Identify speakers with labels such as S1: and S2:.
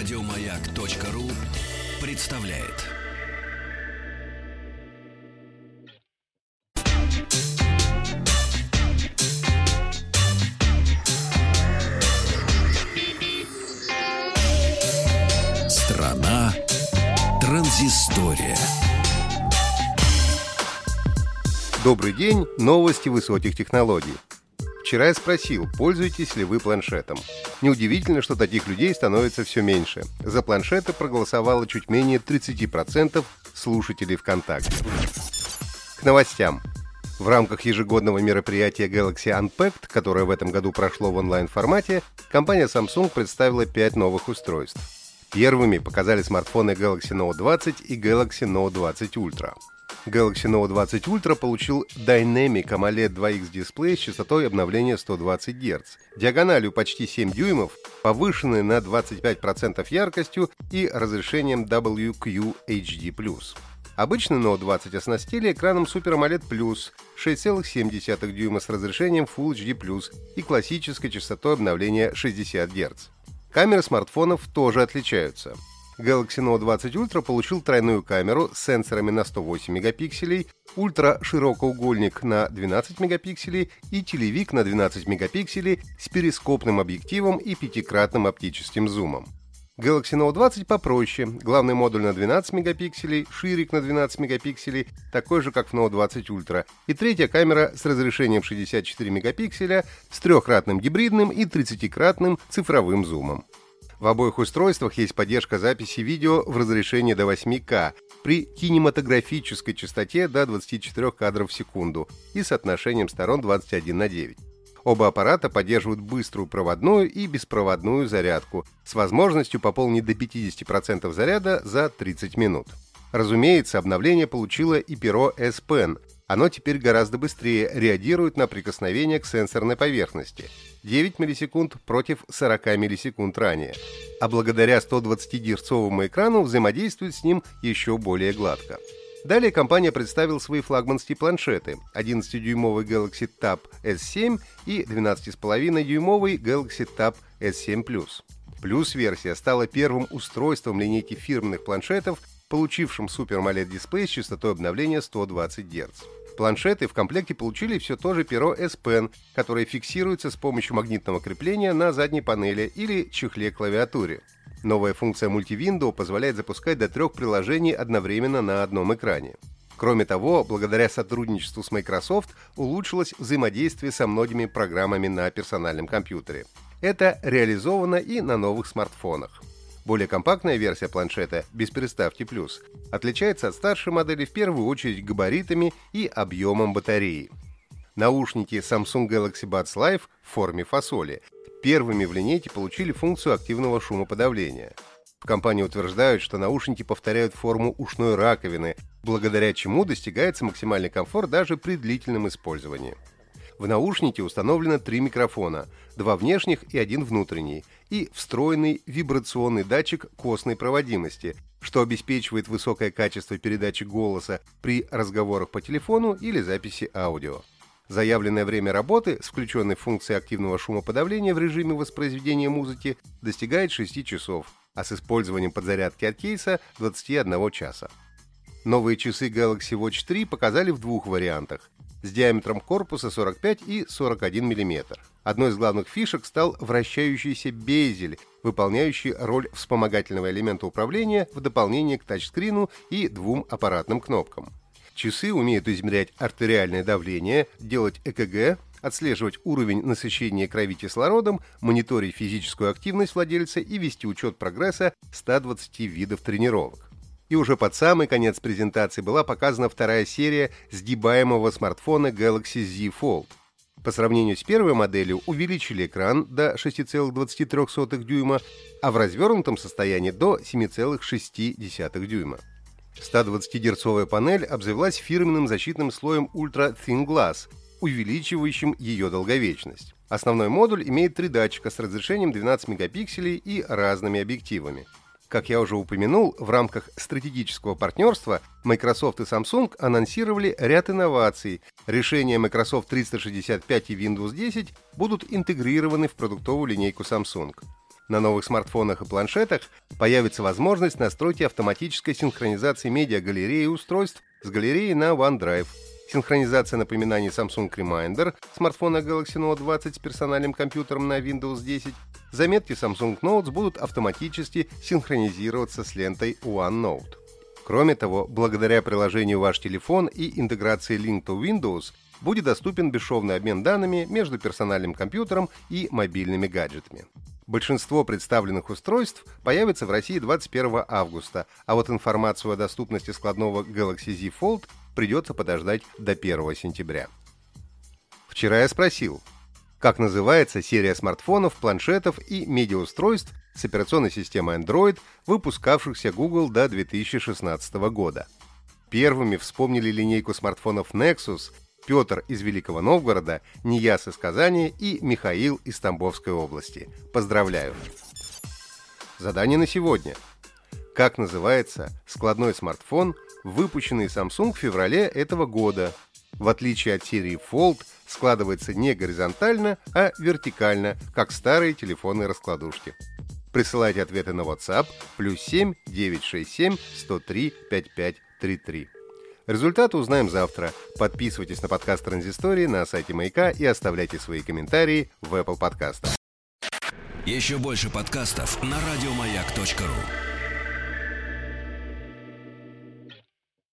S1: Радиомаяк.ру представляет. Страна транзистория.
S2: Добрый день, новости высоких технологий. Вчера я спросил, пользуетесь ли вы планшетом. Неудивительно, что таких людей становится все меньше. За планшеты проголосовало чуть менее 30% слушателей ВКонтакте. К новостям. В рамках ежегодного мероприятия Galaxy Unpacked, которое в этом году прошло в онлайн-формате, компания Samsung представила 5 новых устройств. Первыми показали смартфоны Galaxy Note 20 и Galaxy Note 20 Ultra. Galaxy Note 20 Ultra получил Dynamic AMOLED 2X дисплей с частотой обновления 120 Гц, диагональю почти 7 дюймов, повышенной на 25% яркостью и разрешением WQHD+. Обычный Note 20 оснастили экраном Super AMOLED Plus 6,7 дюйма с разрешением Full HD+, и классической частотой обновления 60 Гц. Камеры смартфонов тоже отличаются – Galaxy Note 20 Ultra получил тройную камеру с сенсорами на 108 мегапикселей, ультра-широкоугольник на 12 мегапикселей и телевик на 12 мегапикселей с перископным объективом и пятикратным оптическим зумом. Galaxy Note 20 попроще. Главный модуль на 12 мегапикселей, ширик на 12 мегапикселей, такой же, как в Note 20 Ultra. И третья камера с разрешением 64 мегапикселя, с трехкратным гибридным и 30-кратным цифровым зумом. В обоих устройствах есть поддержка записи видео в разрешении до 8К при кинематографической частоте до 24 кадров в секунду и соотношением сторон 21 на 9. Оба аппарата поддерживают быструю проводную и беспроводную зарядку с возможностью пополнить до 50% заряда за 30 минут. Разумеется, обновление получило и перо S Pen, оно теперь гораздо быстрее реагирует на прикосновение к сенсорной поверхности. 9 миллисекунд против 40 миллисекунд ранее. А благодаря 120-герцовому экрану взаимодействует с ним еще более гладко. Далее компания представила свои флагманские планшеты 11-дюймовый Galaxy Tab S7 и 12,5-дюймовый Galaxy Tab S7 Plus. Плюс-версия стала первым устройством линейки фирменных планшетов, получившим Super AMOLED дисплей с частотой обновления 120 Гц. Планшеты в комплекте получили все то же перо S Pen, которое фиксируется с помощью магнитного крепления на задней панели или чехле клавиатуре. Новая функция мультивиндоу позволяет запускать до трех приложений одновременно на одном экране. Кроме того, благодаря сотрудничеству с Microsoft улучшилось взаимодействие со многими программами на персональном компьютере. Это реализовано и на новых смартфонах. Более компактная версия планшета без приставки плюс отличается от старшей модели в первую очередь габаритами и объемом батареи. Наушники Samsung Galaxy Buds Live в форме фасоли первыми в линейке получили функцию активного шумоподавления. В компании утверждают, что наушники повторяют форму ушной раковины, благодаря чему достигается максимальный комфорт даже при длительном использовании. В наушнике установлено три микрофона, два внешних и один внутренний, и встроенный вибрационный датчик костной проводимости, что обеспечивает высокое качество передачи голоса при разговорах по телефону или записи аудио. Заявленное время работы с включенной функцией активного шумоподавления в режиме воспроизведения музыки достигает 6 часов, а с использованием подзарядки от кейса 21 часа. Новые часы Galaxy Watch 3 показали в двух вариантах с диаметром корпуса 45 и 41 мм. Одной из главных фишек стал вращающийся безель, выполняющий роль вспомогательного элемента управления в дополнение к тачскрину и двум аппаратным кнопкам. Часы умеют измерять артериальное давление, делать ЭКГ, отслеживать уровень насыщения крови кислородом, мониторить физическую активность владельца и вести учет прогресса 120 видов тренировок. И уже под самый конец презентации была показана вторая серия сгибаемого смартфона Galaxy Z Fold. По сравнению с первой моделью увеличили экран до 6,23 дюйма, а в развернутом состоянии до 7,6 дюйма. 120-герцовая панель обзавелась фирменным защитным слоем Ultra Thin Glass, увеличивающим ее долговечность. Основной модуль имеет три датчика с разрешением 12 мегапикселей и разными объективами. Как я уже упомянул, в рамках стратегического партнерства Microsoft и Samsung анонсировали ряд инноваций. Решения Microsoft 365 и Windows 10 будут интегрированы в продуктовую линейку Samsung. На новых смартфонах и планшетах появится возможность настройки автоматической синхронизации медиагалереи устройств с галереей на OneDrive. Синхронизация напоминаний Samsung Reminder, смартфона Galaxy Note 20 с персональным компьютером на Windows 10, заметки Samsung Notes будут автоматически синхронизироваться с лентой OneNote. Кроме того, благодаря приложению «Ваш телефон» и интеграции Link to Windows будет доступен бесшовный обмен данными между персональным компьютером и мобильными гаджетами. Большинство представленных устройств появится в России 21 августа, а вот информацию о доступности складного Galaxy Z Fold придется подождать до 1 сентября. Вчера я спросил, как называется серия смартфонов, планшетов и медиаустройств с операционной системой Android, выпускавшихся Google до 2016 года. Первыми вспомнили линейку смартфонов Nexus Петр из Великого Новгорода, Нияс из Казани и Михаил из Тамбовской области. Поздравляю! Задание на сегодня. Как называется складной смартфон, выпущенный Samsung в феврале этого года? В отличие от серии Fold, складывается не горизонтально, а вертикально, как старые телефонные раскладушки. Присылайте ответы на WhatsApp плюс 7 967 103 5533. Результаты узнаем завтра. Подписывайтесь на подкаст Транзистории на сайте Маяка и оставляйте свои комментарии в Apple подкастах.
S1: Еще больше подкастов на радиомаяк.ру